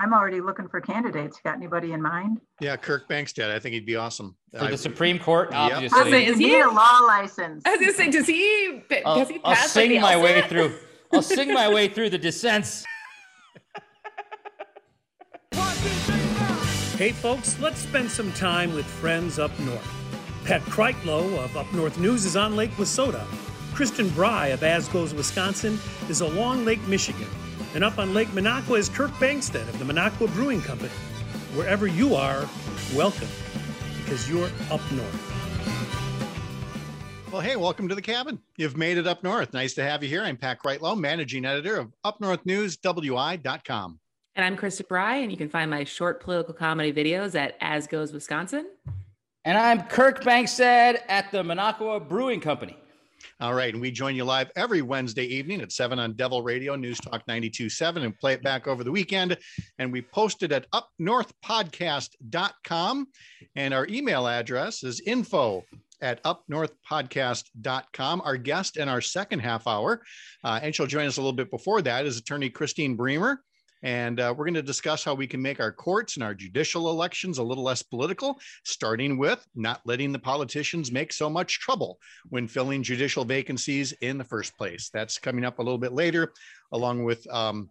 I'm already looking for candidates. Got anybody in mind? Yeah, Kirk Bangstad. I think he'd be awesome for I, the Supreme Court. Yep. Obviously, I was saying, is he a law license? I was gonna say, does he? Does I'll, he I'll pass sing like my way LSAT? through. I'll sing my way through the dissents. Hey, folks, let's spend some time with friends up north. Pat Kreitlow of Up North News is on Lake Wissota. Kristen Bry of As Goes Wisconsin is along Lake Michigan. And up on Lake Minocqua is Kirk Bangstad of the Minocqua Brewing Company. Wherever you are, welcome, because you're up north. Well, hey, welcome to the cabin. You've made it up north. Nice to have you here. I'm Pat Kreitlow, managing editor of Up North News, WI.com. And I'm Krista Bry, and you can find my short political comedy videos at As Goes Wisconsin. And I'm Kirk Bangstad at the Minocqua Brewing Company. All right. And we join you live every Wednesday evening at 7 on Devil Radio, News Talk 92.7, and play it back over the weekend. And we post it at upnorthpodcast.com. And our email address is info at upnorthpodcast.com. Our guest in our second half hour, uh, and she'll join us a little bit before that, is attorney Christine Bremer. And uh, we're going to discuss how we can make our courts and our judicial elections a little less political, starting with not letting the politicians make so much trouble when filling judicial vacancies in the first place. That's coming up a little bit later, along with um,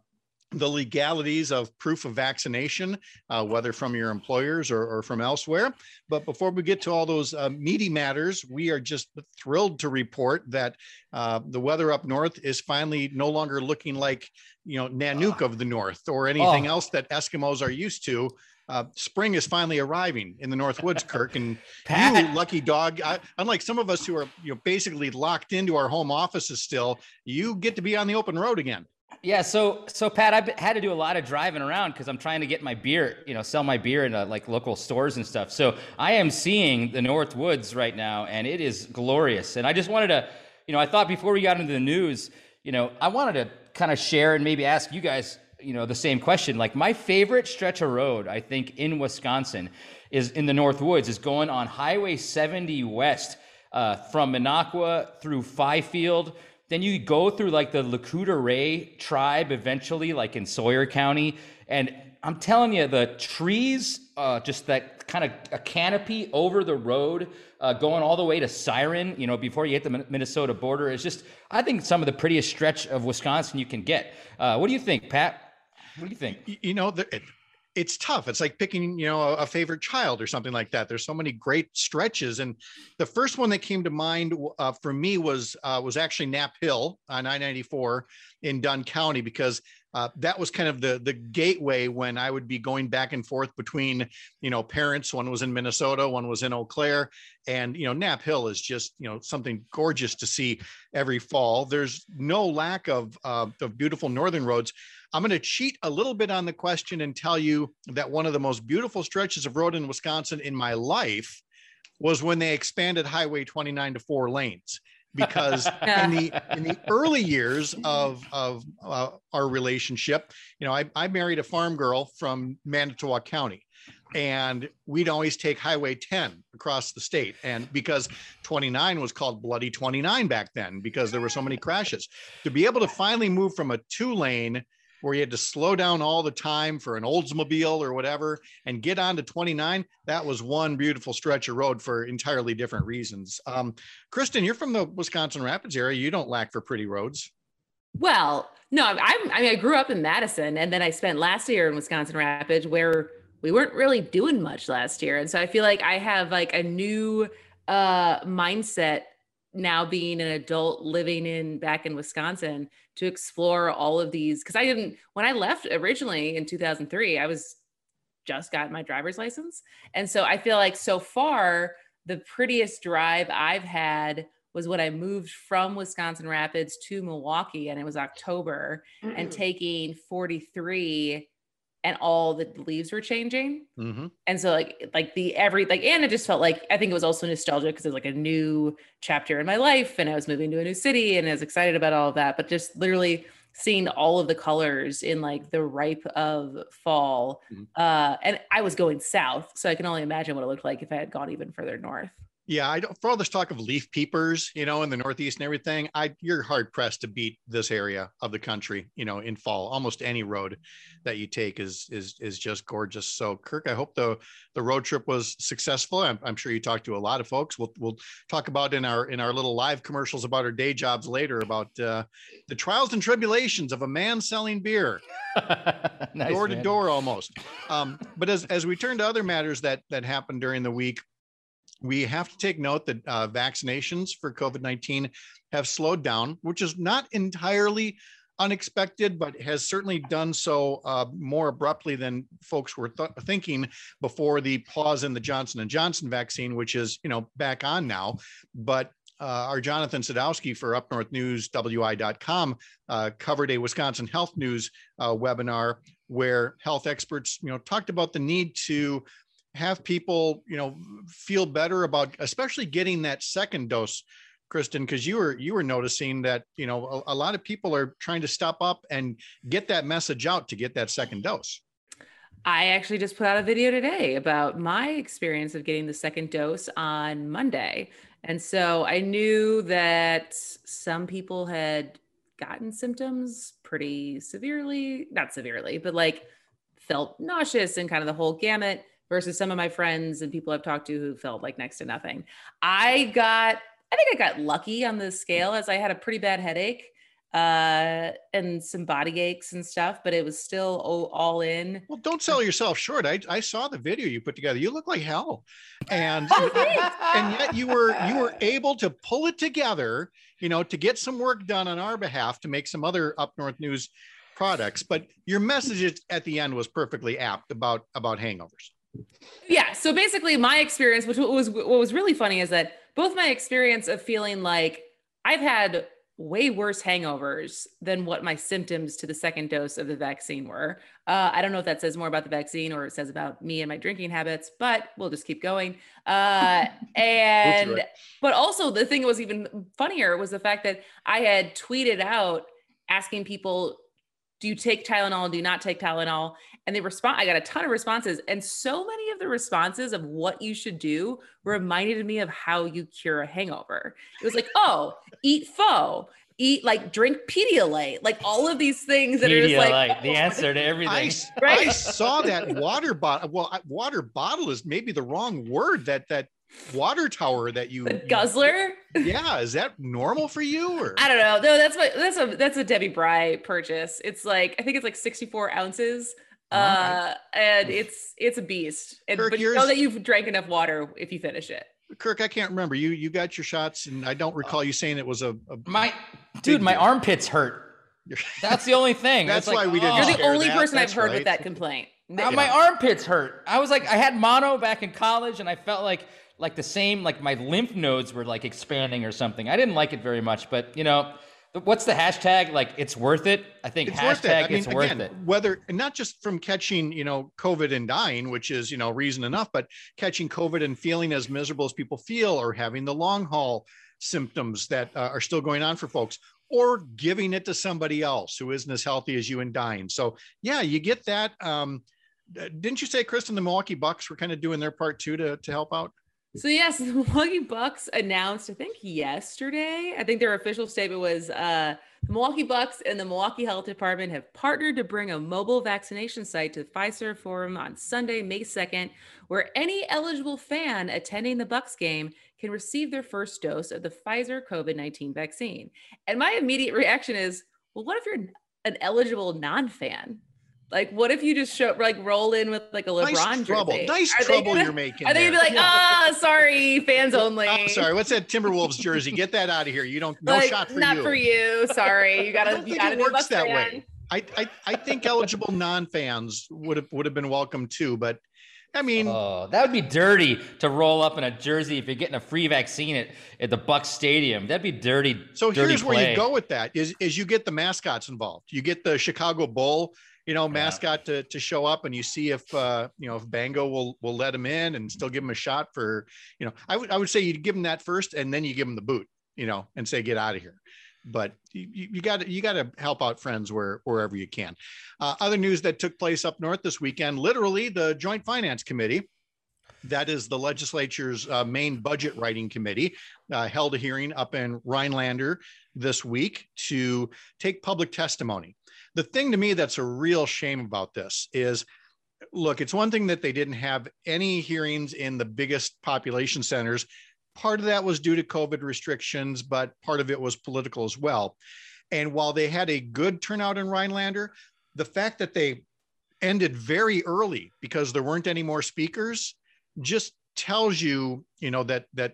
the legalities of proof of vaccination, uh, whether from your employers or, or, from elsewhere. But before we get to all those uh, meaty matters, we are just thrilled to report that uh, the weather up north is finally no longer looking like, you know, Nanook of the north or anything Oh. else that Eskimos are used to. Uh, spring is finally arriving in the North Woods, Kirk, and you, lucky dog. I, unlike some of us who are, you know, basically locked into our home offices still, you get to be on the open road again. Yeah, so so Pat, I've had to do a lot of driving around because I'm trying to get my beer, you know, sell my beer in uh, like local stores and stuff. So I am seeing the North Woods right now, and it is glorious. And I just wanted to, you know, I thought before we got into the news, you know, I wanted to kind of share and maybe ask you guys, you know, the same question. Like my favorite stretch of road, I think, in Wisconsin, is in the North Woods, is going on Highway 70 West uh, from Minocqua through Fifield. Then you go through like the Lac Courte Oreilles tribe eventually, like in Sawyer County. And I'm telling you, the trees, uh, just that kind of a canopy over the road, uh, going all the way to Siren, you know, before you hit the Minnesota border is just, I think, some of the prettiest stretch of Wisconsin you can get. Uh, what do you think, Pat? What do you think? you know, the, it's tough. It's like picking, you know, a, a favorite child or something like that. There's so many great stretches, and the first one that came to mind uh, for me was uh, was actually Knapp Hill on I-94 in Dunn County because uh, that was kind of the the gateway when I would be going back and forth between, you know, parents. One was in Minnesota, one was in Eau Claire, and you know, Knapp Hill is just you know something gorgeous to see every fall. There's no lack of uh, of beautiful northern roads. I'm going to cheat a little bit on the question and tell you that one of the most beautiful stretches of road in Wisconsin in my life was when they expanded Highway 29 to four lanes. Because in the in the early years of of uh, our relationship, you know, I, I married a farm girl from Manitowoc County, and we'd always take Highway 10 across the state. And because 29 was called Bloody 29 back then, because there were so many crashes, to be able to finally move from a two lane where you had to slow down all the time for an Oldsmobile or whatever and get on to 29, that was one beautiful stretch of road for entirely different reasons. Um, Kristen, you're from the Wisconsin Rapids area. You don't lack for pretty roads. Well, no, I'm, I mean, I grew up in Madison and then I spent last year in Wisconsin Rapids where we weren't really doing much last year. And so I feel like I have like a new uh, mindset now being an adult living in back in Wisconsin to explore all of these. Cause I didn't, when I left originally in 2003, I was just got my driver's license. And so I feel like so far, the prettiest drive I've had was when I moved from Wisconsin Rapids to Milwaukee and it was October and mm-hmm. taking 43 and all the leaves were changing. Mm-hmm. And so like like the every like and it just felt like I think it was also nostalgic because it was like a new chapter in my life and I was moving to a new city and I was excited about all of that. But just literally seeing all of the colors in like the ripe of fall. Mhm. Uh and I was going south. So I can only imagine what it looked like if I had gone even further north. Yeah, I don't. For all this talk of leaf peepers, you know, in the Northeast and everything, I you're hard pressed to beat this area of the country. You know, in fall, almost any road that you take is is is just gorgeous. So, Kirk, I hope the the road trip was successful. I'm, I'm sure you talked to a lot of folks. We'll we'll talk about in our in our little live commercials about our day jobs later about uh, the trials and tribulations of a man selling beer Nice, door to man. door almost. Um, but as as we turn to other matters that that happened during the week, we have to take note that uh, vaccinations for COVID nineteen have slowed down, which is not entirely unexpected, but has certainly done so uh, more abruptly than folks were th- thinking before the pause in the Johnson and Johnson vaccine, which is you know back on now. But uh, our Jonathan Sadowski for Up North News WI.com uh, covered a Wisconsin Health News uh, webinar where health experts, you know, talked about the need to have people, you know, feel better about, especially getting that second dose. Kristen, because you were you were noticing that you know a, a lot of people are trying to step up and get that message out to get that second dose. I actually just put out a video today about my experience of getting the second dose on Monday. And so I knew that some people had gotten symptoms pretty severely, not severely, but like felt nauseous and kind of the whole gamut versus some of my friends and people I've talked to who felt like next to nothing. I got, I think I got lucky on the scale as I had a pretty bad headache uh and some body aches and stuff but it was still all, all in Well, don't sell yourself short. I, I saw the video you put together. You look like hell, and Oh, and yet you were you were able to pull it together. You know, to get some work done on our behalf to make some other up north news products. But your message at the end was perfectly apt about about hangovers. Yeah so basically my experience which was what was really funny is that both my experience of feeling like i've had way worse hangovers than what my symptoms to the second dose of the vaccine were. Uh, i don't know if that says more about the vaccine or it says about me and my drinking habits but we'll just keep going. Uh, and but also the thing that was even funnier was the fact that i had tweeted out asking people do you take tylenol do you not take tylenol and they respond i got a ton of responses and so many of the responses of what you should do reminded me of how you cure a hangover it was like oh eat pho eat like drink pedialyte like all of these things that are just like Pedialyte, the oh, answer to everything. s- Right? I saw that water bottle. Well, I- water bottle is maybe the wrong word. That that water tower that you the guzzler Yeah, is that normal for you or? i don't know no that's what that's a that's a debbie bry purchase it's like i think it's like 64 ounces All right. uh and it's it's a beast and Kirk, but you know that you've drank enough water if you finish it Kirk, I can't remember. You you got your shots, and I don't recall you saying it was a. a My dude, my deal. armpits hurt. That's the only thing. That's It's like, why we didn't oh. you're the only that, person i've heard right. with that complaint Uh, my armpits hurt. I was like, I had mono back in college, and I felt like like the same, like my lymph nodes were like expanding or something. I didn't like it very much, but you know, what's the hashtag? Like, it's worth it. I think It's hashtag worth it. I mean, it's worth again, it. whether and not just from catching, you know, COVID and dying, which is, you know, reason enough, but catching COVID and feeling as miserable as people feel, or having the long haul symptoms that uh, are still going on for folks, or giving it to somebody else who isn't as healthy as you and dying. So, yeah, you get that. Um, uh, didn't you say, Kristen, the Milwaukee Bucks were kind of doing their part too to to help out? So yes, the Milwaukee Bucks announced, I think yesterday, I think their official statement was uh, the Milwaukee Bucks and the Milwaukee Health Department have partnered to bring a mobile vaccination site to the Fiserv Forum on Sunday, May 2nd, where any eligible fan attending the Bucks game can receive their first dose of the Pfizer COVID-19 vaccine. And my immediate reaction is, well, what if you're an eligible non-fan? Like, what if you just show like roll in with like a LeBron nice trouble. jersey? Nice Are trouble gonna- you're making. are they gonna be like, ah, sorry, fans only? I'm sorry. What's that Timberwolves jersey? Get that out of here. You don't. No Like, shot for not you. Not for you. Sorry, you gotta. don't You think gotta it works that fan. way. I, I I think eligible non-fans would have would have been welcome too, but I mean, Oh, that would be dirty to roll up in a jersey if you're getting a free vaccine at, at the Bucks Stadium. That'd be dirty. so dirty here's where play. you go with that is is you get the mascots involved. You get the Chicago Bull, you know, Yeah. mascot to to show up, and you see if uh, you know if Bango will will let him in and still give him a shot for you know. I would I would say you'd give him that first, and then you give him the boot, you know, and say get out of here. But you got to you got to help out friends where wherever you can. Uh, other news that took place up north this weekend, literally the Joint Finance Committee that is the legislature's uh, main budget writing committee, uh, held a hearing up in Rhinelander this week to take public testimony. The thing to me that's a real shame about this is look, it's one thing that they didn't have any hearings in the biggest population centers. Part of that was due to COVID restrictions, but part of it was political as well. And while they had a good turnout in Rhinelander, the fact that they ended very early because there weren't any more speakers just tells you, you know, that that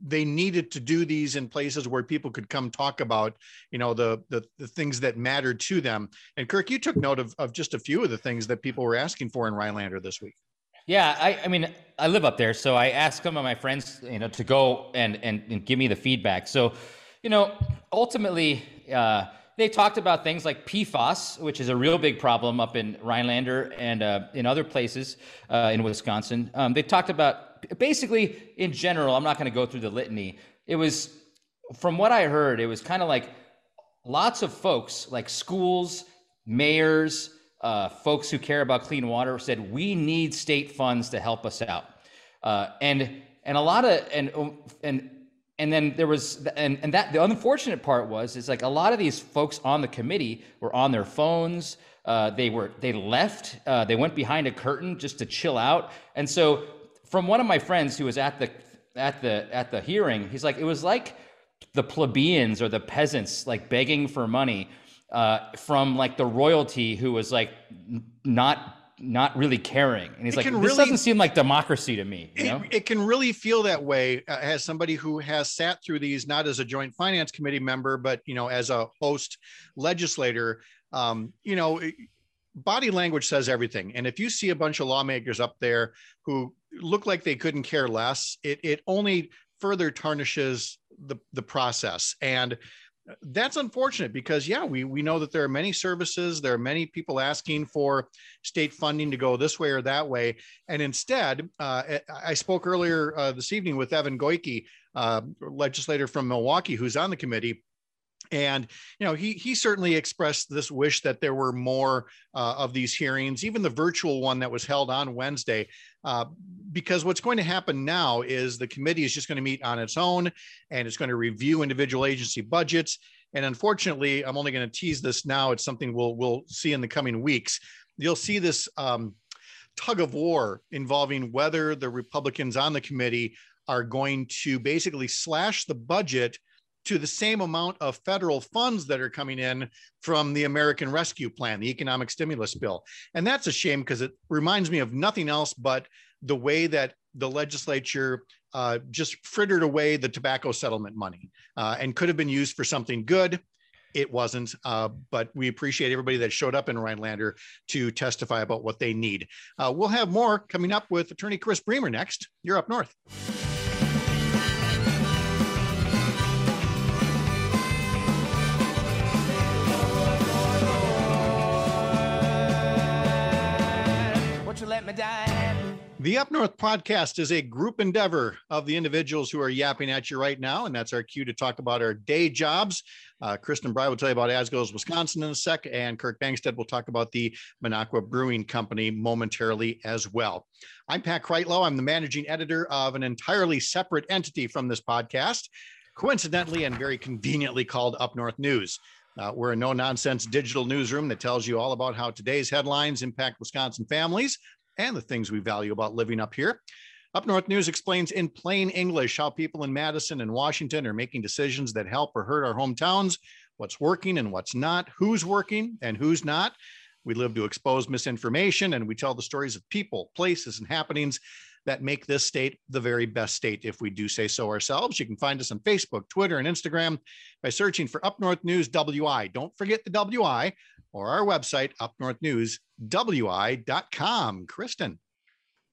they needed to do these in places where people could come talk about, you know, the the, the things that mattered to them. And Kirk, you took note of, of just a few of the things that people were asking for in Rhinelander this week. Yeah, I, I mean, I live up there, so I asked some of my friends, you know, to go and and, and give me the feedback. So, you know, ultimately, uh, they talked about things like PFAS, which is a real big problem up in Rhinelander and uh, in other places uh, in Wisconsin. Um, they talked about basically, in general, I'm not going to go through the litany. It was, from what I heard, it was kind of like lots of folks, like schools, mayors, uh, folks who care about clean water, said we need state funds to help us out, uh, and and a lot of and and and then there was and, and that the unfortunate part was is like a lot of these folks on the committee were on their phones. Uh, they were they left uh, they went behind a curtain just to chill out. And so from one of my friends who was at the at the at the hearing he's like it was like the plebeians or the peasants like begging for money uh, from like the royalty who was like not not really caring. And he's it like, this really, doesn't seem like democracy to me. You know? it, it, can really feel that way uh, as somebody who has sat through these, not as a joint finance committee member, but, you know, as a host legislator, um, you know, body language says everything. And if you see a bunch of lawmakers up there who look like they couldn't care less, it, it only further tarnishes the, the process. And that's unfortunate because yeah we we know that there are many services. There are many people asking for state funding to go this way or that way. And instead uh, i spoke earlier uh, this evening with evan Goyke uh, legislator from milwaukee who's on the committee. And you know he he certainly expressed this wish that there were more uh, of these hearings even the virtual one that was held on wednesday uh, because what's going to happen now is the committee is just going to meet on its own and it's going to review individual agency budgets. And unfortunately i'm only going to tease this now it's something we'll we'll see in the coming weeks. You'll see this um, tug of war involving whether the republicans on the committee are going to basically slash the budget to the same amount of federal funds that are coming in from the American Rescue Plan, the economic stimulus bill. And that's a shame because it reminds me of nothing else but the way that the legislature uh, just frittered away the tobacco settlement money uh, and could have been used for something good. It wasn't, uh, but we appreciate everybody that showed up in Rhinelander to testify about what they need. Uh, we'll have more coming up with Attorney Chris Bremer next. You're up north. The Up North podcast is a group endeavor of the individuals who are yapping at you right now. And that's our cue to talk about our day jobs. Uh, Kristen Bry will tell you about As Goes Wisconsin in a sec. And Kirk Bangstad will talk about the Minocqua Brewing Company momentarily as well. I'm Pat Kreitlow. I'm the managing editor of an entirely separate entity from this podcast, coincidentally and very conveniently called Up North News. Uh, we're a no nonsense digital newsroom that tells you all about how today's headlines impact Wisconsin families and the things we value about living up here. Up North News explains in plain English how people in Madison and Washington are making decisions that help or hurt our hometowns, what's working and what's not, who's working and who's not. We live to expose misinformation and we tell the stories of people, places, and happenings that make this state the very best state if we do say so ourselves. You can find us on Facebook, Twitter, and Instagram by searching for Up North News WI. Don't forget the WI or our website, upnorthnewswi.com. Kristen.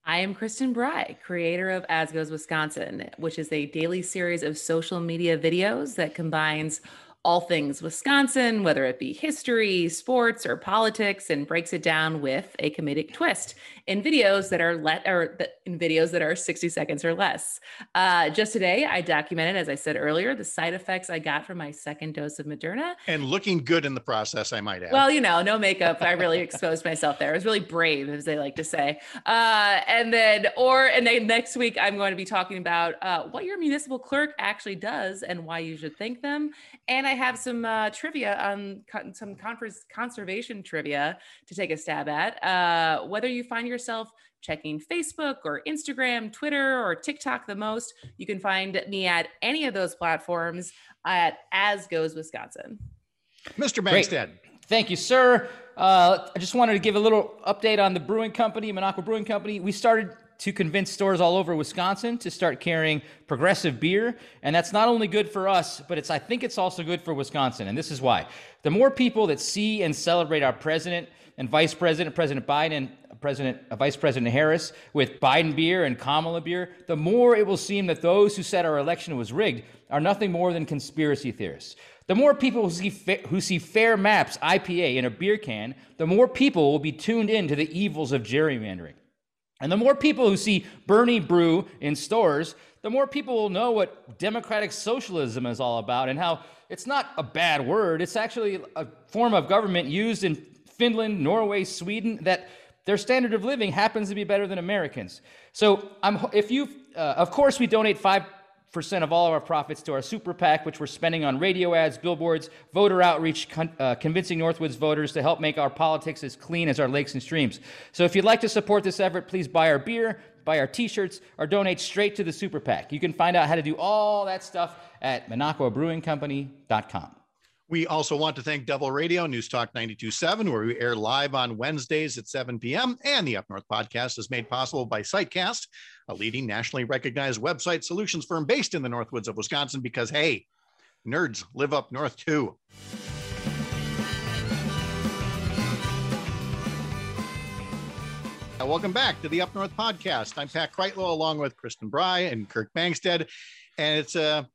I am Kristen Bry, creator of As Goes Wisconsin, which is a daily series of social media videos that combines all things Wisconsin, whether it be history, sports, or politics, and breaks it down with a comedic twist in videos that are let or in videos that are 60 seconds or less. Uh, just today, I documented, as I said earlier, the side effects I got from my second dose of Moderna. And looking good in the process, I might add. Well, you know, no makeup. I really exposed myself there. I was really brave, as they like to say. Uh, and then, or and then next week, I'm going to be talking about uh, what your municipal clerk actually does and why you should thank them. And I have some uh, trivia on some conference conservation trivia to take a stab at. Uh, whether you find yourself checking Facebook or Instagram, Twitter, or TikTok the most, you can find me at any of those platforms at As Goes Wisconsin. Mr. Bangstad. Thank you, sir. Uh, I just wanted to give a little update on the brewing company, Minocqua Brewing Company. We started to convince stores all over Wisconsin to start carrying progressive beer. And that's not only good for us, but it's I think it's also good for Wisconsin. And this is why. The more people that see and celebrate our president and vice president, President Biden, President uh, Vice President Harris with Biden beer and Kamala beer, the more it will seem that those who said our election was rigged are nothing more than conspiracy theorists. The more people who see, fa- who see Fair Maps IPA in a beer can, the more people will be tuned in to the evils of gerrymandering. And the more people who see Bernie Brew in stores, the more people will know what democratic socialism is all about and how it's not a bad word. It's actually a form of government used in Finland, Norway, Sweden that their standard of living happens to be better than Americans. So, I'm, if you, uh, of course, we donate five percent of all of our profits to our super PAC, which we're spending on radio ads, billboards, voter outreach, con- uh, convincing Northwoods voters to help make our politics as clean as our lakes and streams. So if you'd like to support this effort, please buy our beer, buy our t-shirts, or donate straight to the super PAC. You can find out how to do all that stuff at MinocquaBrewingCompany.com. We also want to thank Devil Radio, News Talk 92.7, where we air live on Wednesdays at 7 p.m. And the Up North podcast is made possible by Sitecast, a leading nationally recognized website solutions firm based in the Northwoods of Wisconsin, because, hey, nerds live up north too. Welcome back to the Up North podcast. I'm Pat Kreitlow along with Kristen Bry and Kirk Bangstad. And it's a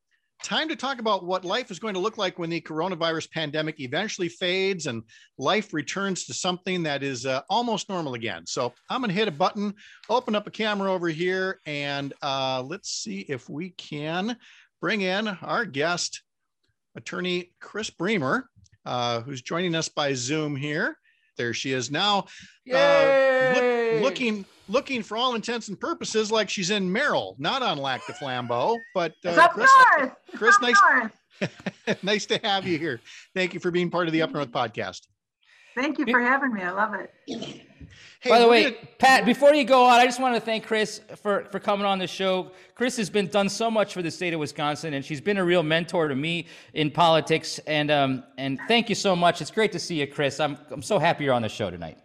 time to talk about what life is going to look like when the coronavirus pandemic eventually fades and life returns to something that is uh, almost normal again. So I'm going to hit a button, open up a camera over here, and uh, let's see if we can bring in our guest, attorney Chris Bremer, uh, who's joining us by Zoom here. There she is now, uh, look, looking looking for all intents and purposes like she's in Merrill, not on Lac du Flambeau. But uh, Chris, north. Chris, nice, nice to have you here. Thank you for being part of the Up North podcast. Thank you for having me. I love it. Hey, By the way, gonna... Pat, before you go on, I just want to thank Chris for, for coming on the show. Chris has been done so much for the state of Wisconsin, and she's been a real mentor to me in politics. And um, and thank you so much. It's great to see you, Chris. I'm I'm so happy you're on the show tonight.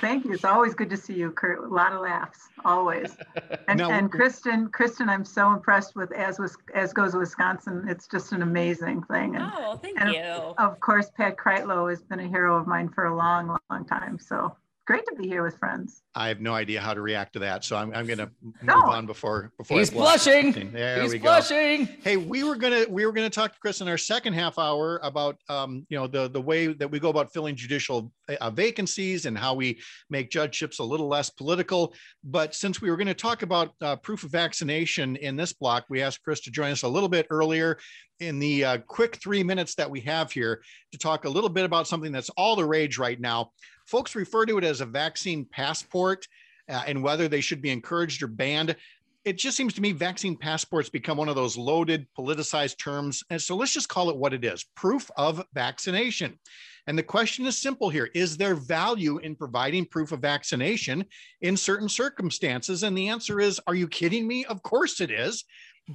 Thank you. It's always good to see you, Kurt. A lot of laughs, always. And, no. and Kristen, Kristen, I'm so impressed with as was as goes Wisconsin. It's just an amazing thing. And, oh, thank and you. Of, of course, Pat Kreitlow has been a hero of mine for a long, long time. So great to be here with friends. I have no idea how to react to that, so I'm, I'm going to move no. on before before he's blushing. There he's we blushing. Go. Hey, we were gonna we were gonna talk to Chris in our second half hour about um, you know the the way that we go about filling judicial uh, vacancies and how we make judgeships a little less political. But since we were going to talk about uh, proof of vaccination in this block, we asked Chris to join us a little bit earlier in the uh, quick three minutes that we have here to talk a little bit about something that's all the rage right now folks refer to it as a vaccine passport uh, and whether they should be encouraged or banned. It just seems to me vaccine passports become one of those loaded, politicized terms. And so let's just call it what it is proof of vaccination. And the question is simple here Is there value in providing proof of vaccination in certain circumstances? And the answer is Are you kidding me? Of course it is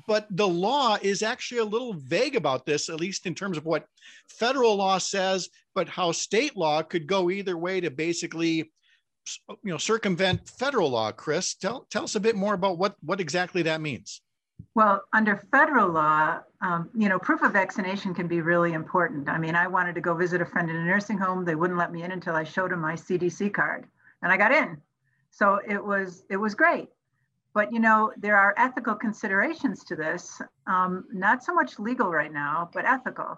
but the law is actually a little vague about this, at least in terms of what federal law says, but how state law could go either way to basically you know circumvent federal law. Chris tell, tell us a bit more about what what exactly that means. Well under federal law um, you know proof of vaccination can be really important. I mean i wanted to go visit a friend in a nursing home. They wouldn't let me in until i showed them my cdc card and i got in. So it was it was great but you know, there are ethical considerations to this, um, not so much legal right now, but ethical.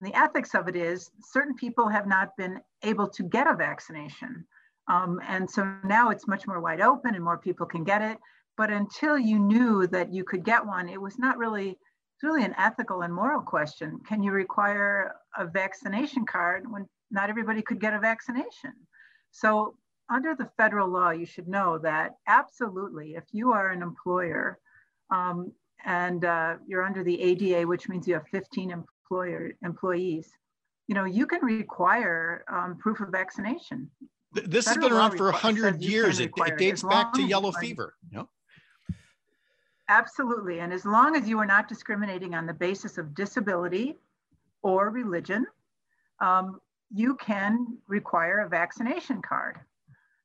the ethics of it is certain people have not been able to get a vaccination. Um, and so now it's much more wide open and more people can get it. But until you knew that you could get one, it was not really, it's really an ethical and moral question. Can you require a vaccination card when not everybody could get a vaccination? So under the federal law, you should know that absolutely, if you are an employer um, and uh, you're under the ADA, which means you have 15 employer employees, you know, you can require um, proof of vaccination. This federal has been around for hundred years. It, it, dates back to yellow fever. Yep. Absolutely. And as long as you are not discriminating on the basis of disability or religion, um, you can require a vaccination card.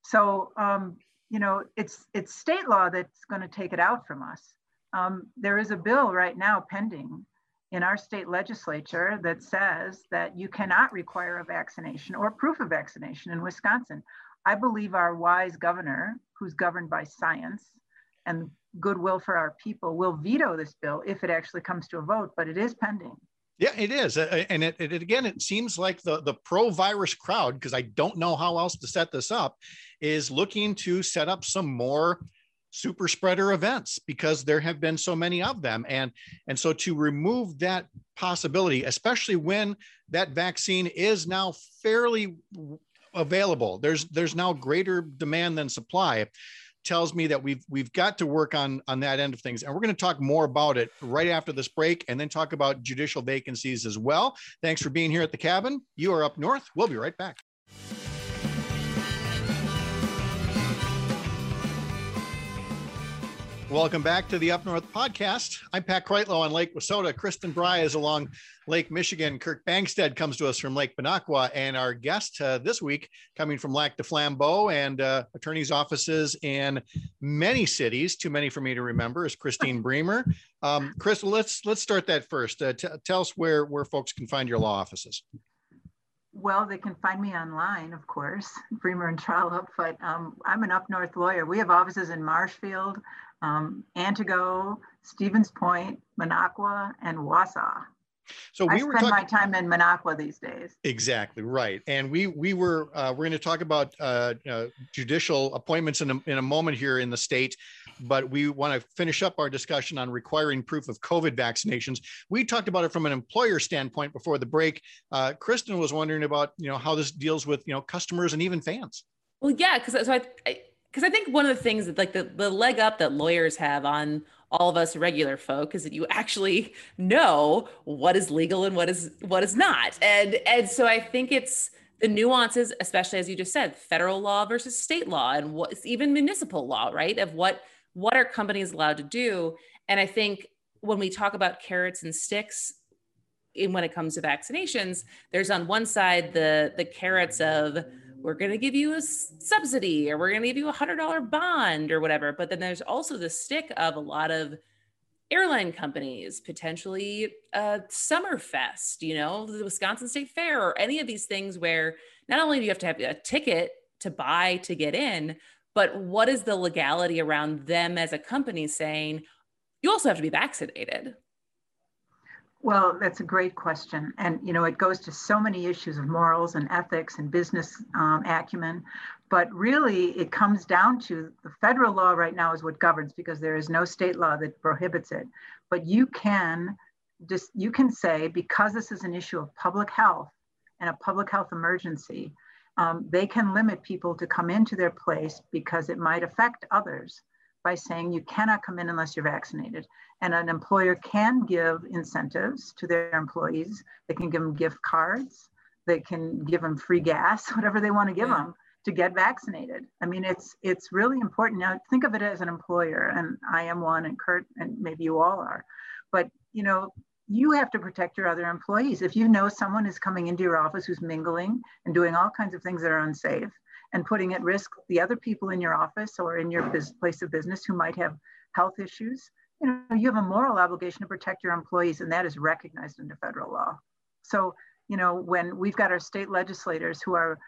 So, um, you know, it's, it's state law that's going to take it out from us. Um, there is a bill right now pending in our state legislature that says that you cannot require a vaccination or proof of vaccination in Wisconsin. I believe our wise governor, who's governed by science and goodwill for our people, will veto this bill if it actually comes to a vote, but it is pending. Yeah, it is, uh, and it, it, again, it seems like the the pro-virus crowd, because I don't know how else to set this up, is looking to set up some more super spreader events because there have been so many of them. And and so to remove that possibility especially when that vaccine is now fairly available there's there's now greater demand than supply tells me that we've we've got to work on on that end of things. And we're going to talk more about it right after this break and then talk about judicial vacancies as well. Thanks for being here at the cabin. You are up north. We'll be right back Welcome back to the Up North podcast. I'm Pat Kreitlow on Lake Wissota. Kristen Bry is along Lake Michigan. Kirk Bangstad comes to us from Lake Minocqua. And our guest uh, this week, coming from Lac du Flambeau and uh, attorney's offices in many cities, too many for me to remember, is Christine Bremer. Um, Chris, let's let's start that first. Uh, t- tell us where where folks can find your law offices. Well, they can find me online, of course, Bremer and Trollope, but um, I'm an up north lawyer. We have offices in Marshfield, um, Antigo, Stevens Point, Minocqua, and Wausau. So we I were spend talking, my time in Minocqua these days. Exactly right, and we we were uh, we're going to talk about uh, uh, judicial appointments in a, in a moment here in the state, but we want to finish up our discussion on requiring proof of COVID vaccinations. We talked about it from an employer standpoint before the break. Uh, Kristen was wondering about you know how this deals with you know customers and even fans. Well, yeah, because so I, I because I think one of the things that like the, the leg up that lawyers have on all of us regular folk is that you actually know what is legal and what is what is not. And and so I think it's the nuances, especially as you just said, federal law versus state law and what's even municipal law, right? Of what what are companies allowed to do. And I think when we talk about carrots and sticks in when it comes to vaccinations, there's on one side the the carrots of we're going to give you a subsidy or we're going to give you a hundred dollar bond or whatever. But then there's also the stick of a lot of airline companies, potentially a summer fest, you know, the Wisconsin State Fair, or any of these things where not only do you have to have a ticket to buy to get in, but what is the legality around them as a company saying you also have to be vaccinated? Well, that's a great question. And, you know, it goes to so many issues of morals and ethics and business um, acumen. But really, it comes down to the federal law right now is what governs because there is no state law that prohibits it. But you can just, you can say, because this is an issue of public health and a public health emergency, um, they can limit people to come into their place because it might affect others by saying you cannot come in unless you're vaccinated. And an employer can give incentives to their employees. They can give them gift cards. They can give them free gas, whatever they want to give yeah. them to get vaccinated. I mean, it's it's really important. Now think of it as an employer, and I am one, and Kurt, and maybe you all are. But you know, you have to protect your other employees. If you know someone is coming into your office who's mingling and doing all kinds of things that are unsafe and putting at risk the other people in your office or in your place of business who might have health issues, you know, you have a moral obligation to protect your employees, and that is recognized under federal law. So, you know, when we've got our state legislators who are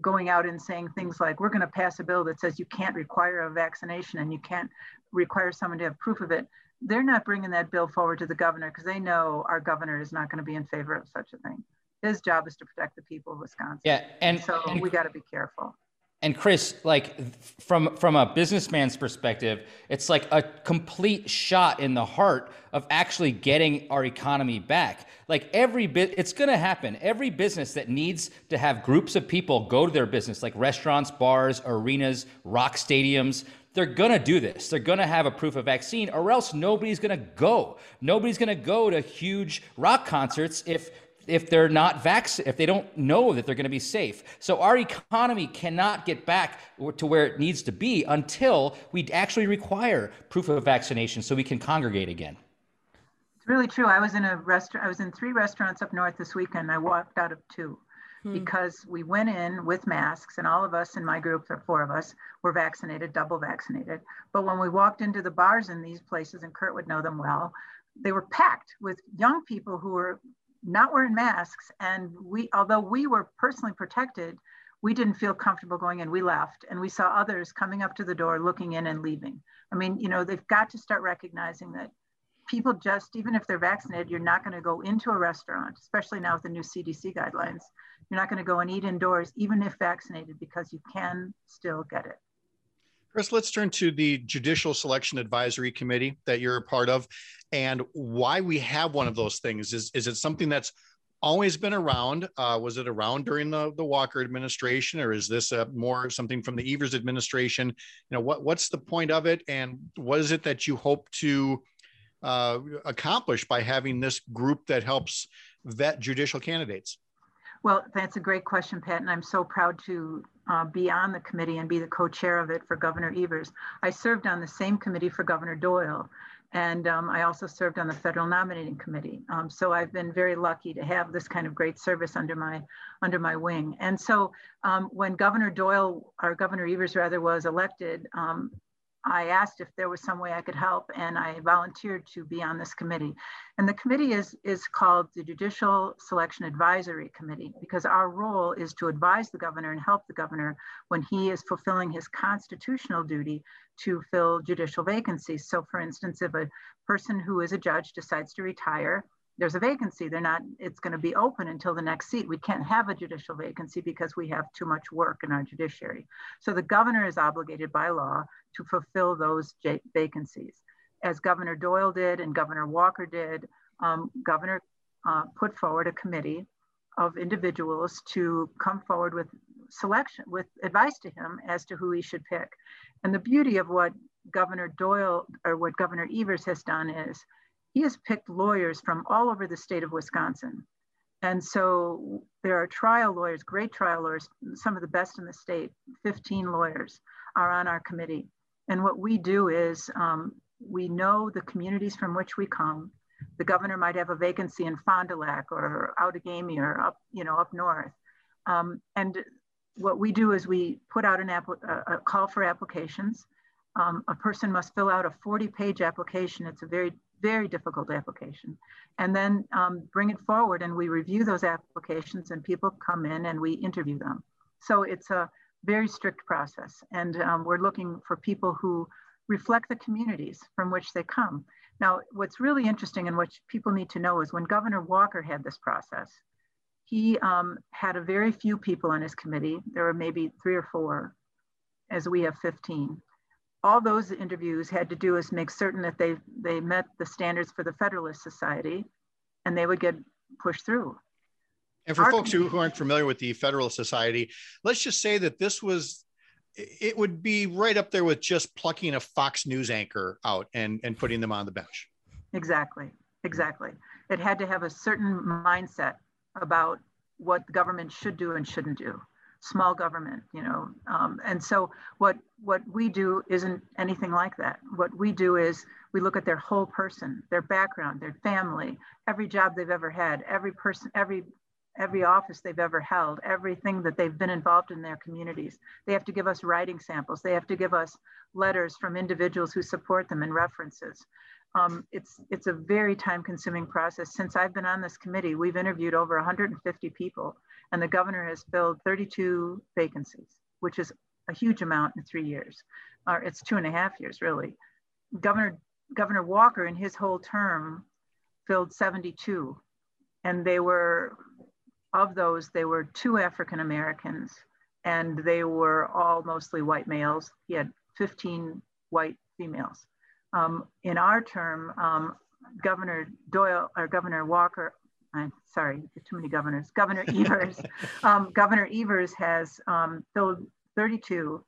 going out and saying things like, we're going to pass a bill that says you can't require a vaccination and you can't require someone to have proof of it, they're not bringing that bill forward to the governor because they know our governor is not going to be in favor of such a thing. His job is to protect the people of Wisconsin. Yeah, and so and, we got to be careful. And Chris, like from from a businessman's perspective, it's like a complete shot in the heart of actually getting our economy back. Like every bit, it's going to happen. Every business that needs to have groups of people go to their business, like restaurants, bars, arenas, rock stadiums, they're going to do this. They're going to have a proof of vaccine, or else nobody's going to go. Nobody's going to go to huge rock concerts if if they're not vaccinated, if they don't know that they're going to be safe. So our economy cannot get back to where it needs to be until we actually require proof of vaccination so we can congregate again. It's really true. I was in a restaurant. I was in three restaurants up north this weekend. I walked out of two hmm. because we went in with masks, and all of us in my group, there are four of us, were vaccinated, double vaccinated. But when we walked into the bars in these places, and Kurt would know them well, they were packed with young people who were not wearing masks. And we, although we were personally protected, we didn't feel comfortable going in. We left and we saw others coming up to the door, looking in and leaving. I mean, you know, they've got to start recognizing that people just, even if they're vaccinated, you're not going to go into a restaurant, especially now with the new CDC guidelines. You're not going to go and eat indoors, even if vaccinated, because you can still get it. Chris, let's turn to the Judicial Selection Advisory Committee that you're a part of and why we have one of those things. Is, is it something that's always been around? Uh, was it around during the, the Walker administration, or is this a, more something from the Evers administration? You know, what, what's the point of it, and what is it that you hope to uh, accomplish by having this group that helps vet judicial candidates? Well, that's a great question, Pat, and I'm so proud to uh, be on the committee and be the co-chair of it for Governor Evers. I served on the same committee for Governor Doyle, and um, I also served on the federal nominating committee. Um, so I've been very lucky to have this kind of great service under my under my wing. And so um, when Governor Doyle, or Governor Evers rather, was elected, um, I asked if there was some way I could help, and I volunteered to be on this committee. And the committee is, is called the Judicial Selection Advisory Committee because our role is to advise the governor and help the governor when he is fulfilling his constitutional duty to fill judicial vacancies. So, for instance, if a person who is a judge decides to retire, there's a vacancy. They're not, it's going to be open until the next seat. We can't have a judicial vacancy because we have too much work in our judiciary. So the governor is obligated by law to fulfill those vacancies. As Governor Doyle did and Governor Walker did, um, Governor uh, put forward a committee of individuals to come forward with selection, with advice to him as to who he should pick. And the beauty of what Governor Doyle or what Governor Evers has done is he has picked lawyers from all over the state of Wisconsin. And so there are trial lawyers, great trial lawyers, some of the best in the state, 15 lawyers are on our committee. And what we do is um, we know the communities from which we come. The governor might have a vacancy in Fond du Lac or Outagamie or up, you know, up north. Um, and what we do is we put out an app, a, call for applications. Um, a person must fill out a 40 page application. It's a very, very difficult application. And then um, bring it forward and we review those applications and people come in and we interview them. So it's a very strict process. And um, we're looking for people who reflect the communities from which they come. Now, what's really interesting and what people need to know is when Governor Walker had this process, he um, had a very few people on his committee. There were maybe three or four, as we have 15. All those interviews had to do is make certain that they, they met the standards for the Federalist Society and they would get pushed through. And for Our folks who, who aren't familiar with the Federalist Society, let's just say that this was it would be right up there with just plucking a Fox News anchor out and, and putting them on the bench. Exactly. Exactly. It had to have a certain mindset about what government should do and shouldn't do. Small government, you know. Um, and so what what we do isn't anything like that. What we do is we look at their whole person, their background, their family, every job they've ever had, every person, every every office they've ever held, everything that they've been involved in their communities. They have to give us writing samples. They have to give us letters from individuals who support them and references. Um, it's, it's a very time consuming process. Since I've been on this committee, we've interviewed over 150 people and the governor has filled 32 vacancies, which is a huge amount in three years. Or it's two and a half years really. Governor Governor Walker, in his whole term, filled 72. And they were, of those, they were two African Americans, and they were all mostly white males. He had 15 white females. Um, in our term, um, Governor Doyle or Governor Walker, I'm sorry, too many governors. Governor Evers, um, Governor Evers has um, filled 32,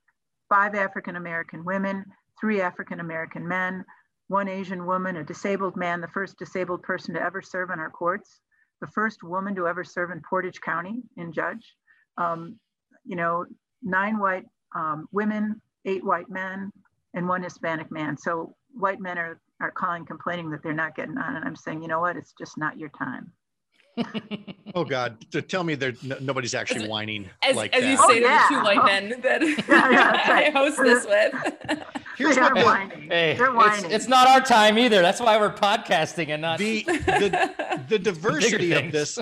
five African American women, three African American men, one Asian woman, a disabled man, the first disabled person to ever serve on our courts, the first woman to ever serve in Portage County in judge, um, you know, nine white um, women, eight white men, and one Hispanic man. So white men are, are calling, complaining that they're not getting on. And I'm saying, you know what, it's just not your time. Oh God! To tell me that nobody's actually whining as, like as that. you say oh, to yeah. the two white men that yeah, yeah, right. I host this with. Here's they're what whining. Hey, they're whining. It's, it's, not our time either. That's why we're podcasting and not the the, the diversity of this.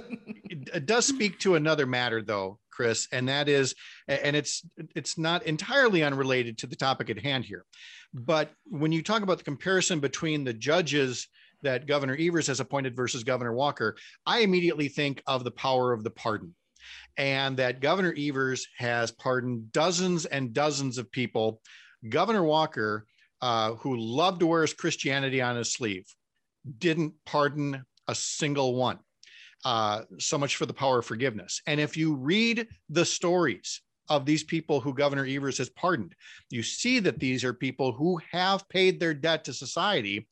It does speak to another matter, though, Chris, and that is, and it's it's not entirely unrelated to the topic at hand here, but when you talk about the comparison between the judges that Governor Evers has appointed versus Governor Walker, I immediately think of the power of the pardon. And that Governor Evers has pardoned dozens and dozens of people. Governor Walker, uh, who loved to wear his Christianity on his sleeve, didn't pardon a single one. Uh, so much for the power of forgiveness. And if you read the stories of these people who Governor Evers has pardoned. You see that these are people who have paid their debt to society,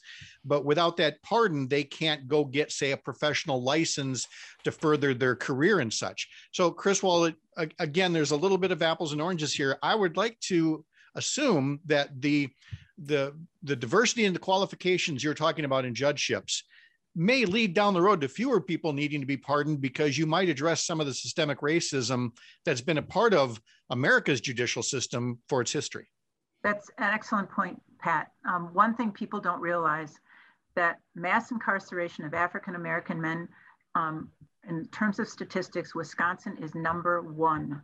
but without that pardon, they can't go get, say, a professional license to further their career and such. So, Chris, while again, there's a little bit of apples and oranges here, I would like to assume that the the the diversity and the qualifications you're talking about in judgeships may lead down the road to fewer people needing to be pardoned because you might address some of the systemic racism that's been a part of America's judicial system for its history. That's an excellent point, Pat. Um, one thing people don't realize that mass incarceration of African American men, um, in terms of statistics, Wisconsin is number one.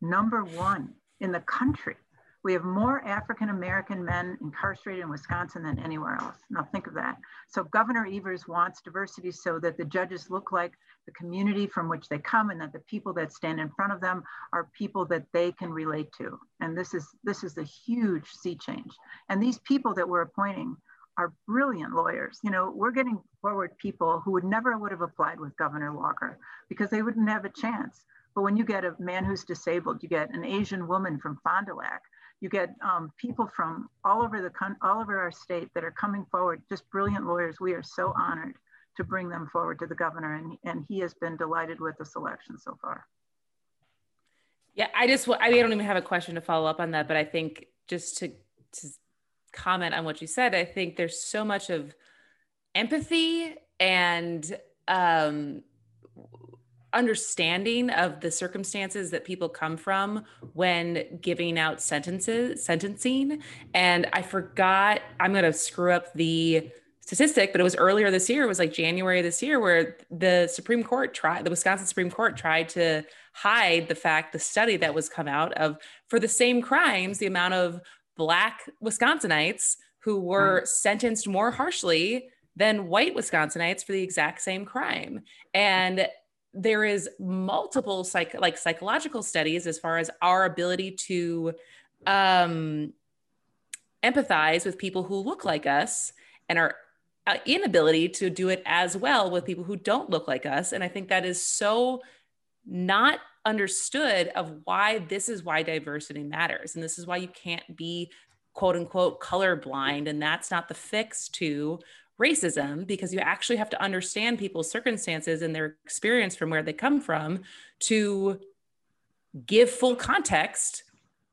Number one in the country. We have more African American men incarcerated in Wisconsin than anywhere else. Now think of that. So Governor Evers wants diversity so that the judges look like the community from which they come and that the people that stand in front of them are people that they can relate to. And this is this is a huge sea change. And these people that we're appointing are brilliant lawyers. You know, we're getting forward people who would never would have applied with Governor Walker because they wouldn't have a chance. But when you get a man who's disabled, you get an Asian woman from Fond du Lac, you get um, people from all over the all over our state that are coming forward, just brilliant lawyers. We are so honored to bring them forward to the governor, and, and he has been delighted with the selection so far. Yeah, I just I I don't even have a question to follow up on that, but I think just to to comment on what you said, I think there's so much of empathy and um, understanding of the circumstances that people come from when giving out sentences sentencing and i forgot i'm going to screw up the statistic but it was earlier this year it was like january this year where the supreme court tried the wisconsin supreme court tried to hide the fact the study that was come out of for the same crimes the amount of black wisconsinites who were mm. sentenced more harshly than white wisconsinites for the exact same crime and there is multiple psych like psychological studies as far as our ability to um, empathize with people who look like us and our uh, inability to do it as well with people who don't look like us. And i think that is so not understood of why this is why diversity matters. And this is why you can't be quote unquote colorblind. And that's not the fix to racism because you actually have to understand people's circumstances and their experience from where they come from to give full context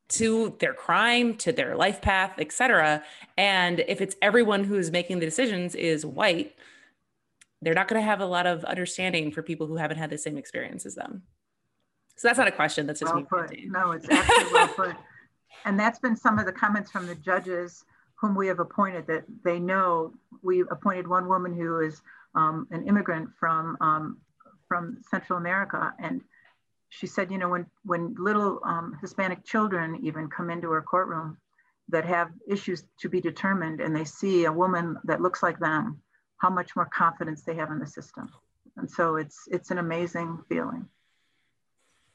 to their crime to their life path etc and if it's everyone who is making the decisions is white they're not going to have a lot of understanding for people who haven't had the same experience as them. So that's not a question that's just well put. no it's actually well put. And that's been some of the comments from the judges whom we have appointed that they know we appointed one woman who is um, an immigrant from um, from Central America, and she said, you know, when when little um, Hispanic children even come into her courtroom, that have issues to be determined and they see a woman that looks like them, how much more confidence they have in the system. And so it's it's an amazing feeling.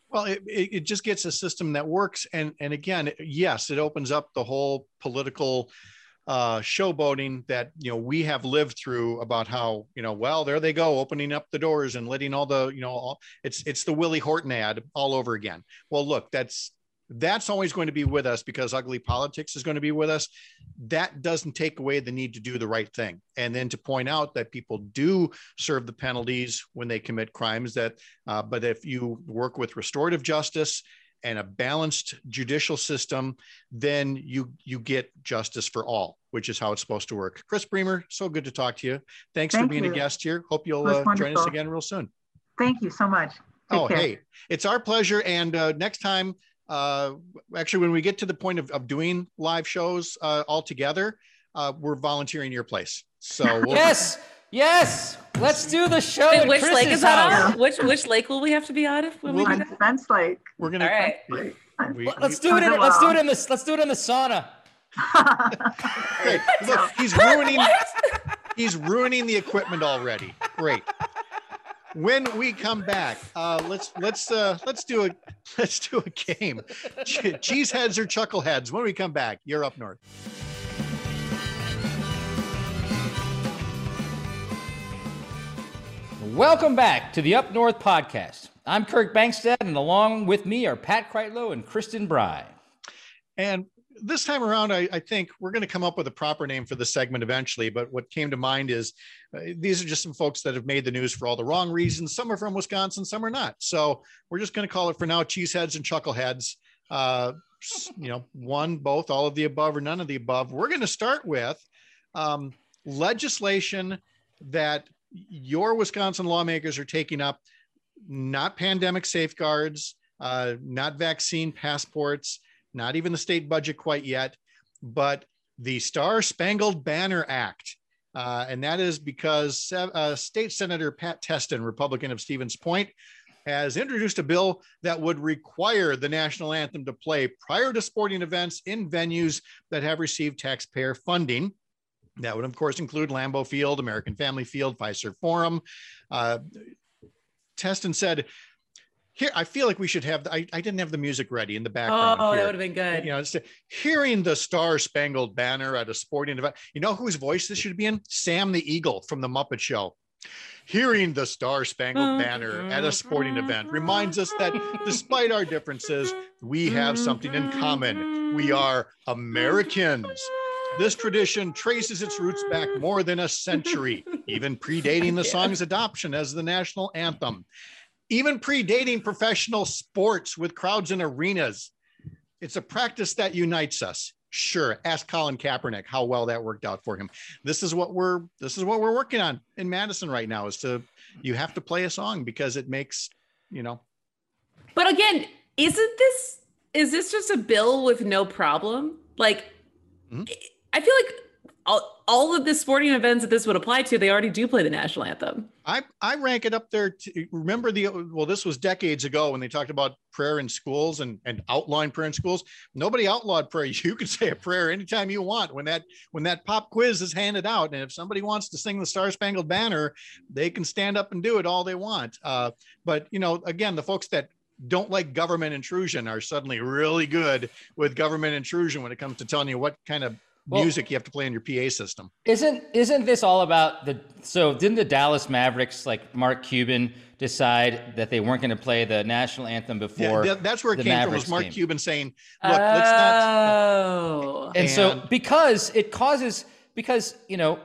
Well, it, it just gets a system that works. And, and again, yes, it opens up the whole political uh, showboating that you know we have lived through about how you know well there they go opening up the doors and letting all the you know all, it's it's the Willie Horton ad all over again. Well, look, that's that's always going to be with us because ugly politics is going to be with us. That doesn't take away the need to do the right thing. And then to point out that people do serve the penalties when they commit crimes that, uh, but if you work with restorative justice and a balanced judicial system, then you, you get justice for all, which is how it's supposed to work. Chris Bremer, so good to talk to you. Thanks Thank for being you. a guest here. Hope you'll uh, join us again real soon. Thank you so much. Take oh, care. hey, it's our pleasure. And uh, next time, uh, actually, when we get to the point of, of doing live shows uh, all together, uh, we're volunteering your place. So we'll yes, yes, let's do the show. Wait, which lake is that on? Which which lake will we have to be out of? When we'll we Spence Lake. We're gonna. All right. We, let's do it. In, let's do it in the. Let's do it in the sauna. Great. Look, he's ruining. he's ruining the equipment already. Great when we come back, uh, let's let's uh, let's do a let's do a game. Cheeseheads or chuckleheads. When we come back, you're up north. Welcome back to the Up North podcast. I'm Kirk Bangstad, and along with me are Pat Kreitlow and Kristen Brey. And this time around, I, I think we're going to come up with a proper name for the segment eventually. But what came to mind is uh, these are just some folks that have made the news for all the wrong reasons. Some are from Wisconsin, some are not. So we're just going to call it for now cheeseheads and chuckleheads. Uh, you know, one, both, all of the above, or none of the above. We're going to start with um, legislation that your Wisconsin lawmakers are taking up, not pandemic safeguards, uh, not vaccine passports not even the state budget quite yet, but the Star Spangled Banner Act. Uh, and that is because uh, State Senator Pat Testin, Republican of Stevens Point, has introduced a bill that would require the national anthem to play prior to sporting events in venues that have received taxpayer funding. That would, of course, include Lambeau Field, American Family Field, Fiserv Forum. Uh, Testin said here i feel like we should have I, I didn't have the music ready in the background oh here. that would have been good. You know hearing the star spangled banner at a sporting event you know whose voice this should be in? Sam the eagle from the muppet show. Hearing the star spangled banner at a sporting event reminds us that despite our differences we have something in common. We are americans this tradition traces its roots back more than a century, even predating the song's adoption as the national anthem even predating professional sports with crowds in arenas. It's a practice that unites us. Sure, ask Colin Kaepernick how well that worked out for him. This is what we're this is what we're working on in Madison right now is to you have to play a song because it makes, you know. But again, isn't this is this just a bill with no problem? Like mm-hmm. I feel like all, all of the sporting events that this would apply to, they already do play the national anthem. I, I rank it up there. To, remember the, well, this was decades ago when they talked about prayer in schools and, and outlawing prayer in schools. Nobody outlawed prayer. You can say a prayer anytime you want when that, when that pop quiz is handed out. And if somebody wants to sing the Star Spangled Banner, they can stand up and do it all they want. Uh, but, you know, again, the folks that don't like government intrusion are suddenly really good with government intrusion when it comes to telling you what kind of well, music you have to play in your PA system. Isn't isn't this all about the so didn't the Dallas Mavericks like Mark Cuban decide that they weren't going to play the national anthem before? Yeah, that's where it came Mavericks from was Mark game. Cuban saying, "Look, oh. let's not." And, and so because it causes because, you know,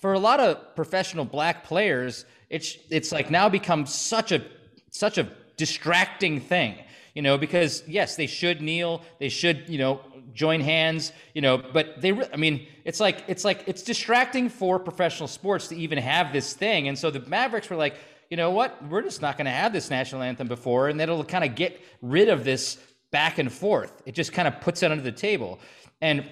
for a lot of professional black players, it's it's like now become such a such a distracting thing you know because yes they should kneel they should you know join hands, you know, but they, I mean, it's like, it's like, it's distracting for professional sports to even have this thing. And so the Mavericks were like, you know what, we're just not going to have this national anthem before. And that'll kind of get rid of this back and forth. It just kind of puts it under the table. And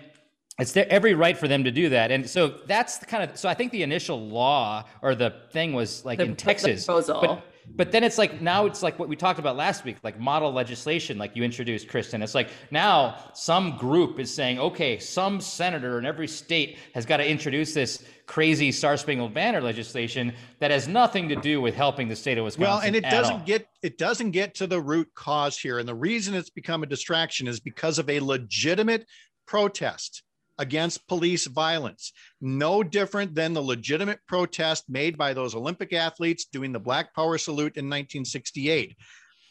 it's their every right for them to do that. And so that's the kind of, so I think the initial law or the thing was like the, in Texas, proposal. but but then it's like now it's like what we talked about last week, like model legislation, like you introduced, Kristen. It's like now some group is saying, okay, some senator in every state has got to introduce this crazy Star Spangled Banner legislation that has nothing to do with helping the state of Wisconsin. Well, and it doesn't all. get it doesn't get to the root cause here, and the reason it's become a distraction is because of a legitimate protest against police violence. No different than the legitimate protest made by those Olympic athletes doing the Black Power salute in 1968.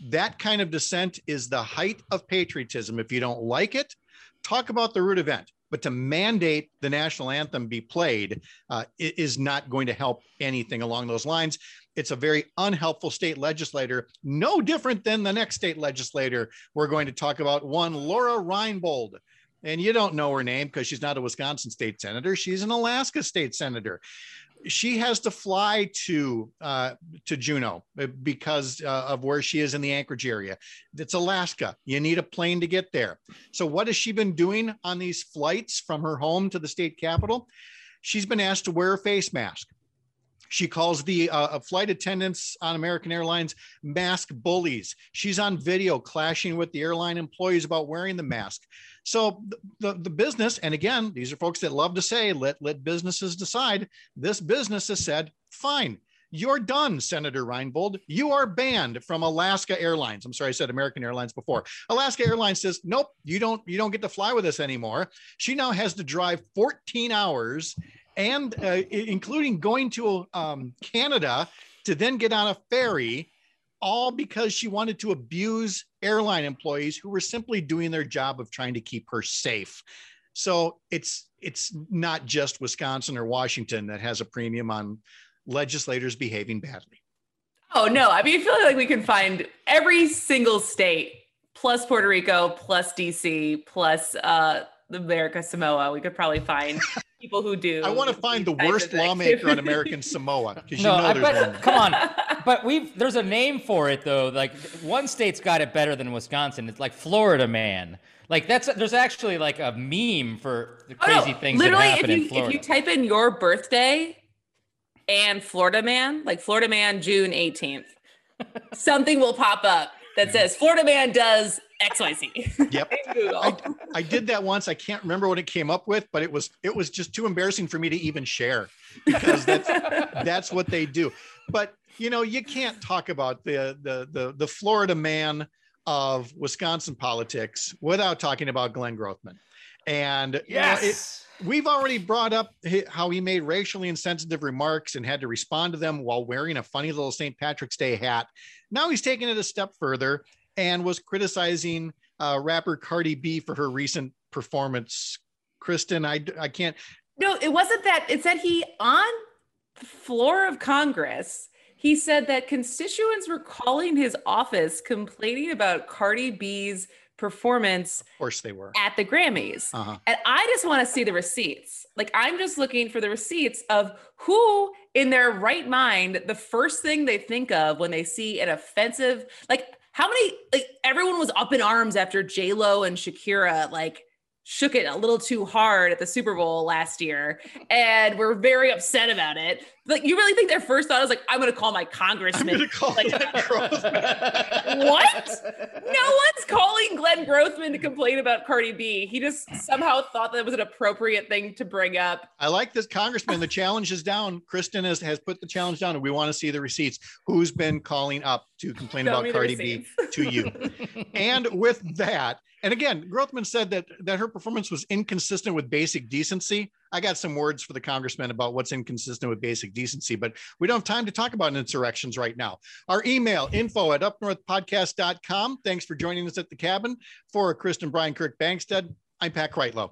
That kind of dissent is the height of patriotism. If you don't like it, talk about the root event. But to mandate the national anthem be played uh, is not going to help anything along those lines. It's a very unhelpful state legislator, no different than the next state legislator we're going to talk about, one Lora Reinbold and you don't know her name because she's not a Wisconsin state senator. She's an Alaska state senator. She has to fly to uh, to Juneau uh, because uh, of where she is in the Anchorage area. It's Alaska. You need a plane to get there. So what has she been doing on these flights from her home to the state capital? She's been asked to wear a face mask. She calls the uh, flight attendants on American Airlines mask bullies. She's on video clashing with the airline employees about wearing the mask. So the, the business, and again, these are folks that love to say, let, let businesses decide. This business has said, fine, you're done, Senator Reinbold. You are banned from Alaska Airlines. I'm sorry, I said American Airlines before. Alaska Airlines says, nope, you don't, you don't get to fly with us anymore. She now has to drive 14 hours and uh, including going to um, Canada to then get on a ferry all because she wanted to abuse airline employees who were simply doing their job of trying to keep her safe. So it's it's not just Wisconsin or Washington that has a premium on legislators behaving badly. Oh no, I mean I feel like we can find every single state plus Puerto Rico plus DC plus uh America Samoa. We could probably find people who do. I want to find the worst lawmaker on American Samoa because no, you know I there's bet, one. Come on, but we've there's a name for it though. Like one state's got it better than Wisconsin. It's like Florida Man. Like that's there's actually like a meme for the Oh, no, crazy things Literally, that happen if you in Florida. if you type in your birthday and Florida Man, like Florida Man June 18th, something will pop up that says Florida Man does XYZ. Yep. I, I did that once. I can't remember what it came up with, but it was it was just too embarrassing for me to even share because that's that's what they do. But you know, you can't talk about the the the the Florida man of Wisconsin politics without talking about Glenn Grothman. And you know, it- we've already brought up how he made racially insensitive remarks and had to respond to them while wearing a funny little St. Patrick's Day hat. Now he's taking it a step further and was criticizing uh, rapper Cardi B for her recent performance. Kristen, I, I can't. No, it wasn't that. It said he on the floor of Congress. He said that constituents were calling his office complaining about Cardi B's performance Of course, they were. at the Grammys. Uh-huh. And I just want to see the receipts. Like I'm just looking for the receipts of who in their right mind, the first thing they think of when they see an offensive, like how many, like everyone was up in arms after J Lo and Shakira, like shook it a little too hard at the Super Bowl last year and were very upset about it. Like you really think their first thought is like, I'm gonna call my I'm congressman. going to call Like- Glenn Grothman. what? No one's calling Glenn Grothman to complain about Cardi B. He just somehow thought that was an appropriate thing to bring up. I like this congressman. The challenge is down. Kristen has, has put the challenge down, and we want to see the receipts. Who's been calling up to complain about me Cardi B to you? and with that, and again, Grothman said that that her performance was inconsistent with basic decency. I got some words for the congressman about what's inconsistent with basic decency, but we don't have time to talk about insurrections right now. Our email info at upnorthpodcast.com. Thanks for joining us at the cabin. For Kristen Brian Kirk Bangstad, I'm Pat Kreitlow.